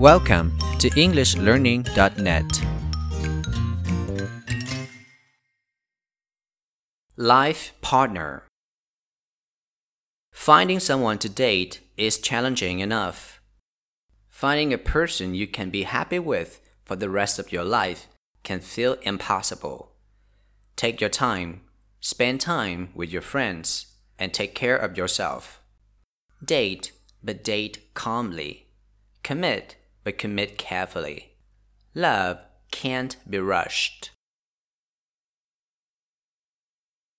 Welcome to EnglishLearning.net. Life partner. Finding someone to date is challenging enough. Finding a person you can be happy with for the rest of your life can feel impossible. Take your time, spend time with your friends, and take care of yourself. Date, but date calmly. Commit, but commit carefully. Love can't be rushed.